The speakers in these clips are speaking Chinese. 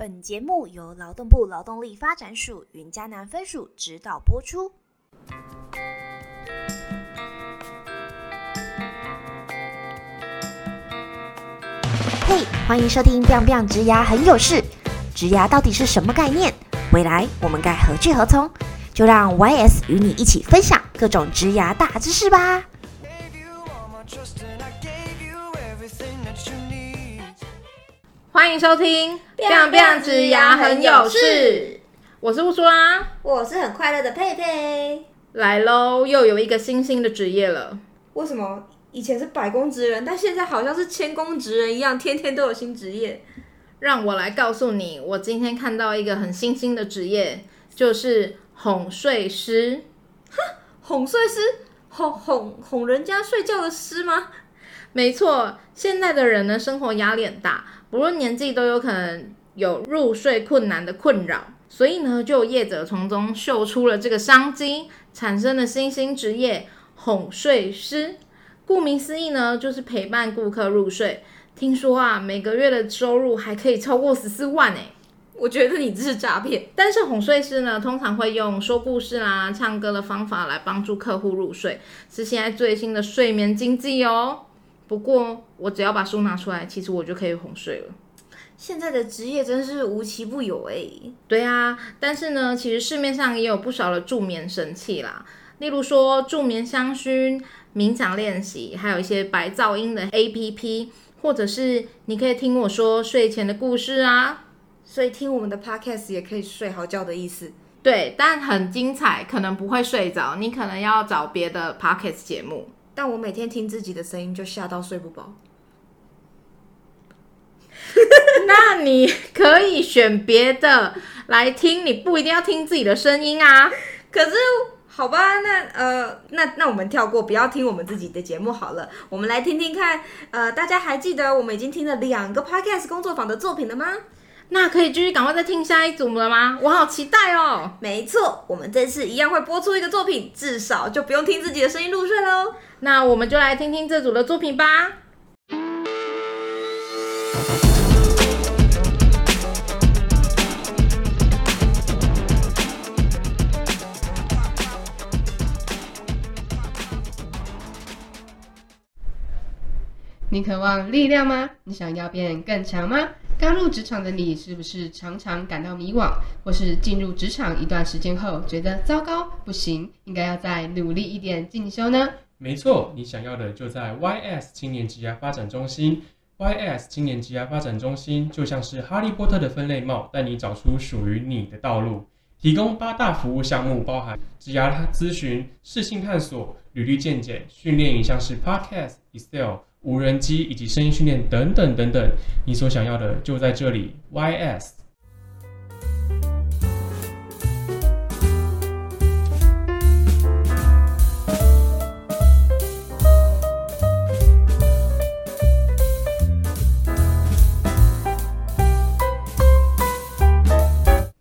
本节目由劳动部劳动力发展署云嘉南分署指导播出。嘿，欢迎收听《biang biang 植牙很有事》，植牙到底是什么概念？未来我们该何去何从？就让 YS 与你一起分享各种植牙大知识吧。欢迎收听《biang biang 植牙很有事》，我是乌苏拉，我是很快乐的佩佩。来喽，又有一个新兴的职业了。为什么以前是百工职人，但现在好像是千工职人一样，天天都有新职业？让我来告诉你，我今天看到一个很新兴的职业，就是哄睡师。哄睡师，哄哄哄人家睡觉的师吗？没错，现在的人呢，生活压力很大，不论年纪都有可能有入睡困难的困扰，所以呢，就有业者从中嗅出了这个商机，产生了新兴职业——哄睡师。顾名思义呢，就是陪伴顾客入睡。听说啊，每个月的收入还可以超过十四万诶。我觉得你这是诈骗。但是哄睡师呢，通常会用说故事啦、唱歌的方法来帮助客户入睡，是现在最新的睡眠经济哦。不过我只要把书拿出来，其实我就可以哄睡了。现在的职业真是无奇不有哎。对啊，但是呢，其实市面上也有不少的助眠神器啦，例如说助眠香薰、冥想练习，还有一些白噪音的 APP，或者是你可以听我说睡前的故事啊。所以听我们的 podcast 也可以睡好觉的意思。对，但很精彩，可能不会睡着，你可能要找别的 podcast 节目。但我每天听自己的声音就吓到睡不饱。那你可以选别的来听，你不一定要听自己的声音啊。可是好吧，那呃，那那我们跳过，不要听我们自己的节目好了。我们来听听看，呃，大家还记得我们已经听了两个 podcast 工作坊的作品了吗？那可以继续赶快再听下一组了吗？我好期待哦！没错，我们这次一样会播出一个作品，至少就不用听自己的声音入睡喽。那我们就来听听这组的作品吧。你渴望力量吗？你想要变更强吗？刚入职场的你，是不是常常感到迷惘，或是进入职场一段时间后，觉得糟糕，不行，应该要再努力一点进修呢？没错，你想要的就在 YS 青年职涯发展中心。YS 青年职涯发展中心就像是哈利波特的分类帽，带你找出属于你的道路。提供八大服务项目，包含职涯咨询、适性探索、履历见解、训练影像是 Podcast、Excel。无人机以及声音训练等等等等，你所想要的就在这里。YS。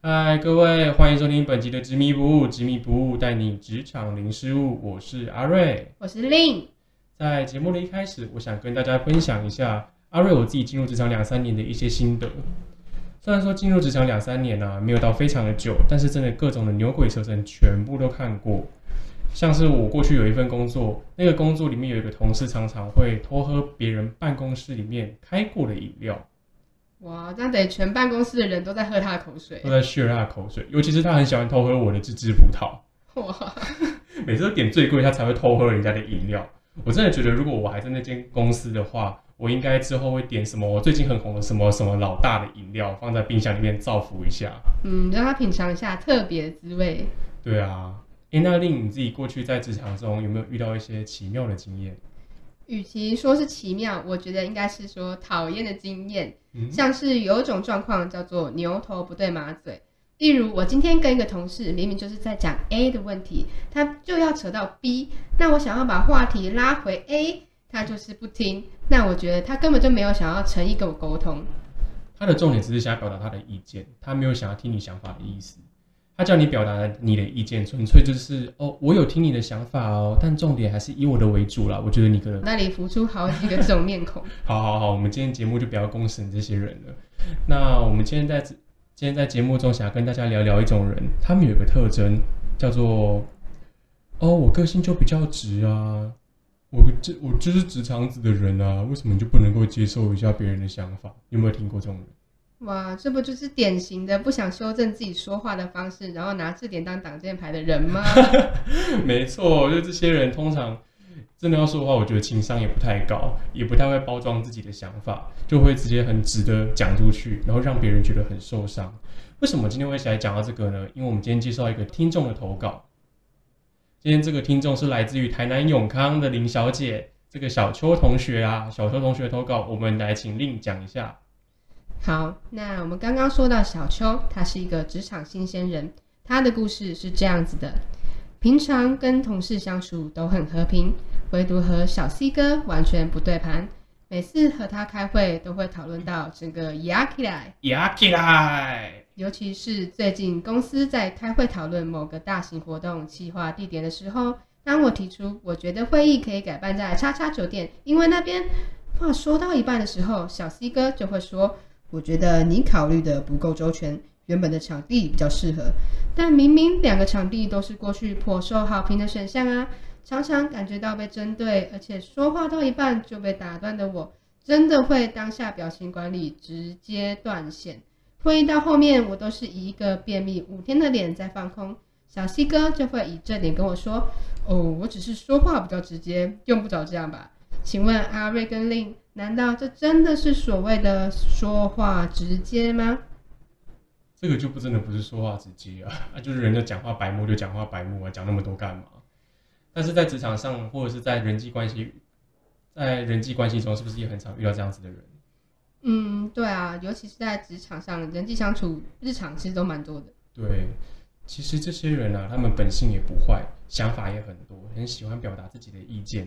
嗨，各位，欢迎收听本集的执迷不悟，执迷不悟带你职场零失误。我是阿瑞，我是令。在节目的一开始，我想跟大家分享一下阿瑞我自己进入职场两三年的一些心得。虽然说进入职场两三年呢，没有到非常的久，但是真的各种的牛鬼蛇神全部都看过。像是我过去有一份工作，那个工作里面有一个同事常常会偷喝别人办公室里面开过的饮料。哇，这样等于全办公室的人都在喝他的口水，都在吸他的口水。尤其是他很喜欢偷喝我的这支葡萄。哇，每次都点最贵，他才会偷喝人家的饮料。我真的觉得，如果我还在那间公司的话，我应该之后会点什么我最近很红的什么什么老大的饮料，放在冰箱里面造福一下。嗯，让他品尝一下特别滋味。对啊，哎，那令你自己过去在职场中有没有遇到一些奇妙的经验？与其说是奇妙，我觉得应该是说讨厌的经验。嗯，像是有一种状况叫做牛头不对马嘴。例如，我今天跟一个同事明明就是在讲 A 的问题，他就要扯到 B，那我想要把话题拉回 A，他就是不听。那我觉得他根本就没有想要诚意跟我沟通。他的重点只是想要表达他的意见，他没有想要听你想法的意思。他叫你表达你的意见，纯粹就是哦，我有听你的想法哦，但重点还是以我的为主啦。我觉得你可能那里浮出好几个这种面孔。好好好，我们今天节目就不要公审这些人了。那我们今天在今天在节目中想要跟大家聊聊一种人，他们有个特征叫做，哦，我个性就比较直啊，我这我就是直肠子的人啊，为什么你就不能够接受一下别人的想法？有没有听过这种人？哇，这不就是典型的不想修正自己说话的方式，然后拿字典当挡箭牌的人吗？没错，就这些人通常真的要说的话，我觉得情商也不太高，也不太会包装自己的想法，就会直接很直的讲出去，然后让别人觉得很受伤。为什么今天会一起来讲到这个呢？因为我们今天介绍一个听众的投稿。今天这个听众是来自于台南永康的林小姐，这个小邱同学啊，小邱同学投稿，我们来请令讲一下。好，那我们刚刚说到小邱，他是一个职场新鲜人，他的故事是这样子的：平常跟同事相处都很和平，唯独和小 C 哥完全不对盘。每次和他开会，都会讨论到整个压起来，压起来。尤其是最近公司在开会讨论某个大型活动计划地点的时候，当我提出我觉得会议可以改办在叉叉酒店，因为那边话说到一半的时候，小 C 哥就会说。我觉得你考虑的不够周全，原本的场地比较适合，但明明两个场地都是过去颇受好评的选项啊！常常感觉到被针对，而且说话到一半就被打断的我，真的会当下表情管理直接断线。会议到后面，我都是一个便秘五天的脸在放空，小西哥就会以正脸跟我说：“哦，我只是说话比较直接，用不着这样吧？”请问阿瑞跟令。难道这真的是所谓的说话直接吗？这个就不真的不是说话直接啊，啊，就是人家讲话白目就讲话白目啊，讲那么多干嘛？但是在职场上或者是在人际关系，在人际关系中，是不是也很常遇到这样子的人？嗯，对啊，尤其是在职场上，人际相处日常其实都蛮多的。对，其实这些人啊，他们本性也不坏，想法也很多，很喜欢表达自己的意见。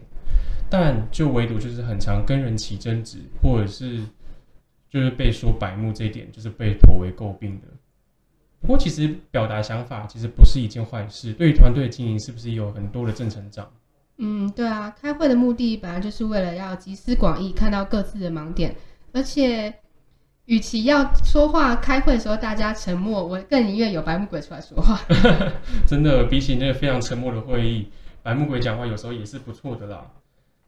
但就唯独就是很常跟人起争执，或者是就是被说白目这一点，就是被颇为诟病的。不过其实表达想法其实不是一件坏事，对于团队经营是不是有很多的正成长？嗯，对啊，开会的目的本来就是为了要集思广益，看到各自的盲点。而且，与其要说话，开会的时候大家沉默，我更宁愿有白木鬼出来说话。真的，比起那个非常沉默的会议，白木鬼讲话有时候也是不错的啦。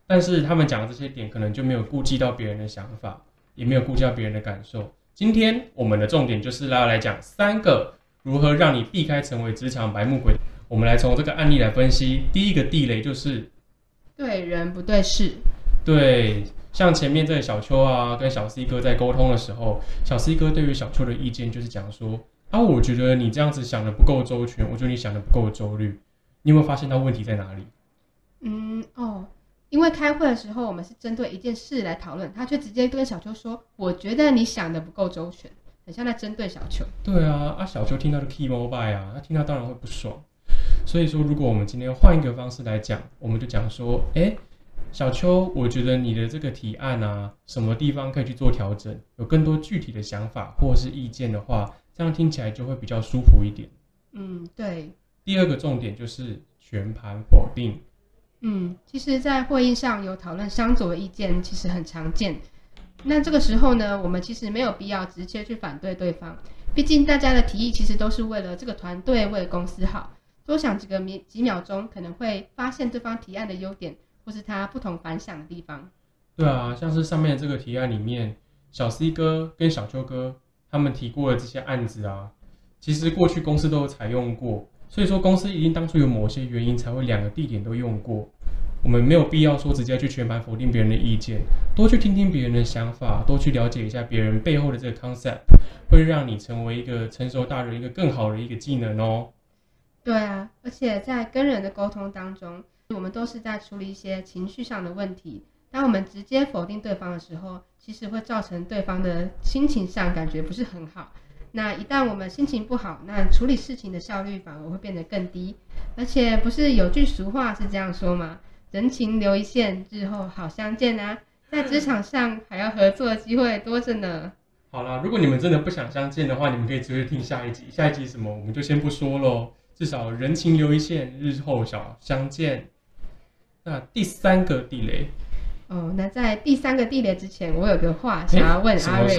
但是他们讲的这些点，可能就没有顾及到别人的想法，也没有顾及到别人的感受。今天我们的重点就是要来讲三个如何让你避开成为职场白目鬼。我们来从这个案例来分析。第一个地雷就是对人不对事。对，像前面这个小邱啊，跟小 C 哥在沟通的时候，小 C 哥对于小邱的意见就是讲说：啊，我觉得你这样子想的不够周全，我觉得你想的不够周虑。你有没有发现到问题在哪里？嗯，哦。因为开会的时候，我们是针对一件事来讨论，他却直接跟小秋说：“我觉得你想的不够周全，很像在针对小秋。”对啊，啊，小秋听到的 key mobile 啊，他听到当然会不爽。所以说，如果我们今天换一个方式来讲，我们就讲说：“哎，小秋，我觉得你的这个提案啊，什么地方可以去做调整？有更多具体的想法或是意见的话，这样听起来就会比较舒服一点。”嗯，对。第二个重点就是全盘否定。嗯，其实，在会议上有讨论相左的意见，其实很常见。那这个时候呢，我们其实没有必要直接去反对对方，毕竟大家的提议其实都是为了这个团队、为了公司好。多想几个秒几秒钟，可能会发现对方提案的优点，或是他不同凡响的地方。对啊，像是上面这个提案里面，小 C 哥跟小邱哥他们提过的这些案子啊，其实过去公司都有采用过。所以说，公司一定当初有某些原因才会两个地点都用过。我们没有必要说直接去全盘否定别人的意见，多去听听别人的想法，多去了解一下别人背后的这个 concept，会让你成为一个成熟大人一个更好的一个技能哦。对啊，而且在跟人的沟通当中，我们都是在处理一些情绪上的问题。当我们直接否定对方的时候，其实会造成对方的心情上感觉不是很好。那一旦我们心情不好，那处理事情的效率反而会变得更低。而且不是有句俗话是这样说吗？人情留一线，日后好相见啊！在职场上还要合作的机会多着呢。好了，如果你们真的不想相见的话，你们可以直接听下一集。下一集什么，我们就先不说喽。至少人情留一线，日后小相见。那第三个地雷，哦，那在第三个地雷之前，我有个话想要问阿瑞。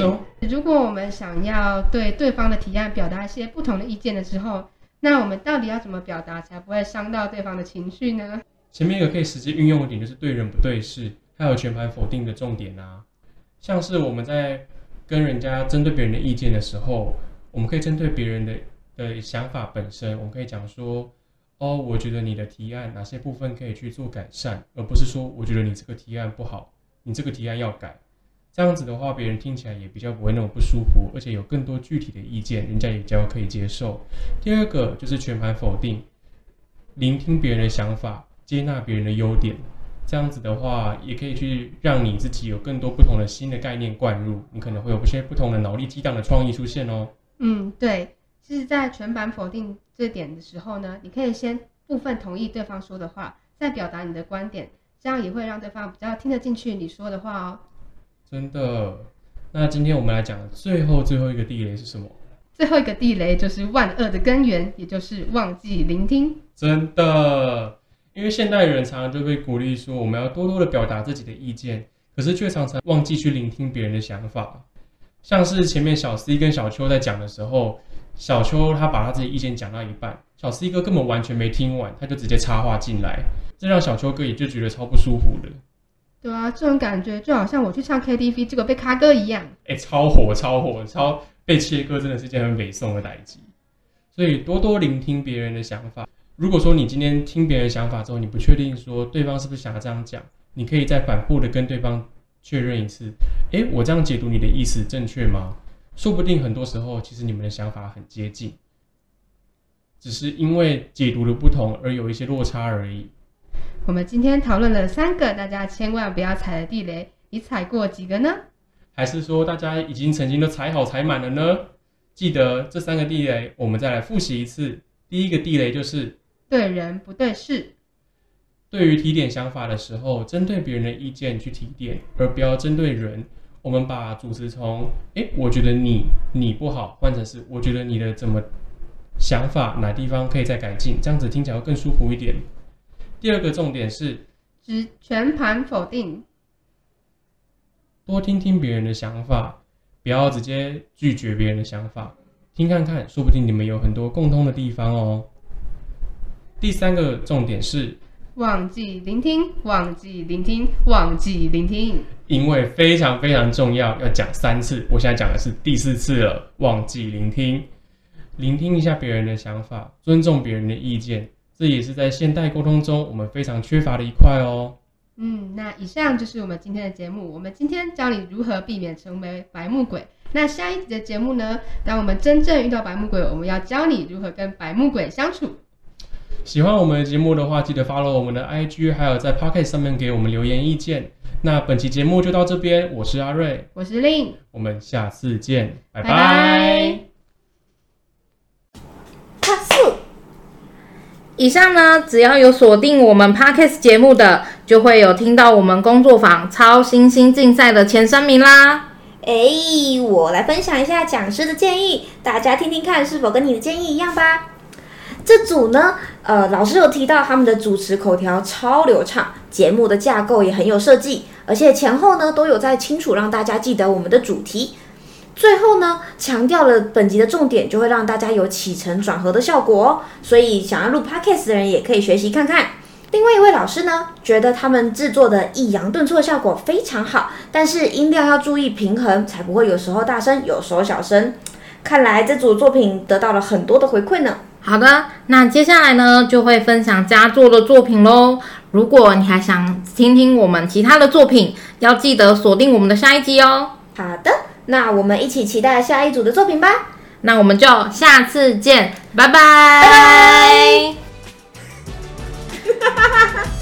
如果我们想要对对方的提案表达一些不同的意见的时候，那我们到底要怎么表达才不会伤到对方的情绪呢？前面一个可以实际运用的点就是对人不对事，还有全盘否定的重点啊。像是我们在跟人家针对别人的意见的时候，我们可以针对别人的的想法本身，我们可以讲说，哦，我觉得你的提案哪些部分可以去做改善，而不是说我觉得你这个提案不好，你这个提案要改。这样子的话，别人听起来也比较不会那么不舒服，而且有更多具体的意见，人家也比较可以接受。第二个就是全盘否定，聆听别人的想法，接纳别人的优点。这样子的话，也可以去让你自己有更多不同的新的概念灌入，你可能会有一些不同的脑力激荡的创意出现哦。嗯，对，其实，在全盘否定这点的时候呢，你可以先部分同意对方说的话，再表达你的观点，这样也会让对方比较听得进去你说的话哦。真的。那今天我们来讲最后最后一个地雷是什么？最后一个地雷就是万恶的根源，也就是忘记聆听。真的，因为现代人常常就被鼓励说，我们要多多的表达自己的意见，可是却常常忘记去聆听别人的想法。像是前面小 C 跟小邱在讲的时候，小邱他把他自己意见讲到一半，小 C 哥根本完全没听完，他就直接插话进来，这让小邱哥也就觉得超不舒服的。对啊，这种感觉就好像我去唱 KTV，结果被卡歌一样。哎、超火，超火，超被切割，真的是件很美送的代际。所以多多聆听别人的想法。如果说你今天听别人的想法之后，你不确定说对方是不是想要这样讲，你可以再反复的跟对方确认一次。哎、我这样解读你的意思正确吗？说不定很多时候其实你们的想法很接近，只是因为解读的不同而有一些落差而已。我们今天讨论了三个大家千万不要踩的地雷，你踩过几个呢？还是说大家已经曾经都踩好踩满了呢？记得这三个地雷，我们再来复习一次。第一个地雷就是对人不对事。对于提点想法的时候，针对别人的意见去提点，而不要针对人。我们把主词从“诶，我觉得你你不好”换成是“我觉得你的怎么想法哪地方可以再改进”，这样子听起来会更舒服一点。第二个重点是只全盘否定。多听听别人的想法，不要直接拒绝别人的想法，听看看，说不定你们有很多共通的地方哦。第三个重点是，忘记聆听，忘记聆听，忘记聆听。因为非常非常重要，要讲三次。我现在讲的是第四次了，忘记聆听，聆听一下别人的想法，尊重别人的意见，这也是在现代沟通中我们非常缺乏的一块哦。嗯，那以上就是我们今天的节目。我们今天教你如何避免成为白目鬼。那下一集的节目呢？当我们真正遇到白目鬼，我们要教你如何跟白目鬼相处。喜欢我们的节目的话，记得 follow 我们的 IG，还有在 Pocket 上面给我们留言意见。那本期节目就到这边，我是阿瑞，我是令，我们下次见，拜拜拜快速以上呢，只要有锁定我们 Podcast 节目的，就会有听到我们工作坊超新星竞赛的前三名啦。哎，我来分享一下讲师的建议，大家听听看是否跟你的建议一样吧。这组呢，呃，老师有提到他们的主持口条超流畅，节目的架构也很有设计，而且前后呢都有在清楚让大家记得我们的主题。最后呢，强调了本集的重点，就会让大家有起承转合的效果哦。所以想要录 podcast 的人也可以学习看看。另外一位老师呢，觉得他们制作的抑扬顿挫效果非常好，但是音量要注意平衡，才不会有时候大声，有时候小声。看来这组作品得到了很多的回馈呢。好的，那接下来呢就会分享佳作的作品喽。如果你还想听听我们其他的作品，要记得锁定我们的下一集哦。好的，那我们一起期待下一组的作品吧。那我们就下次见，拜拜。拜拜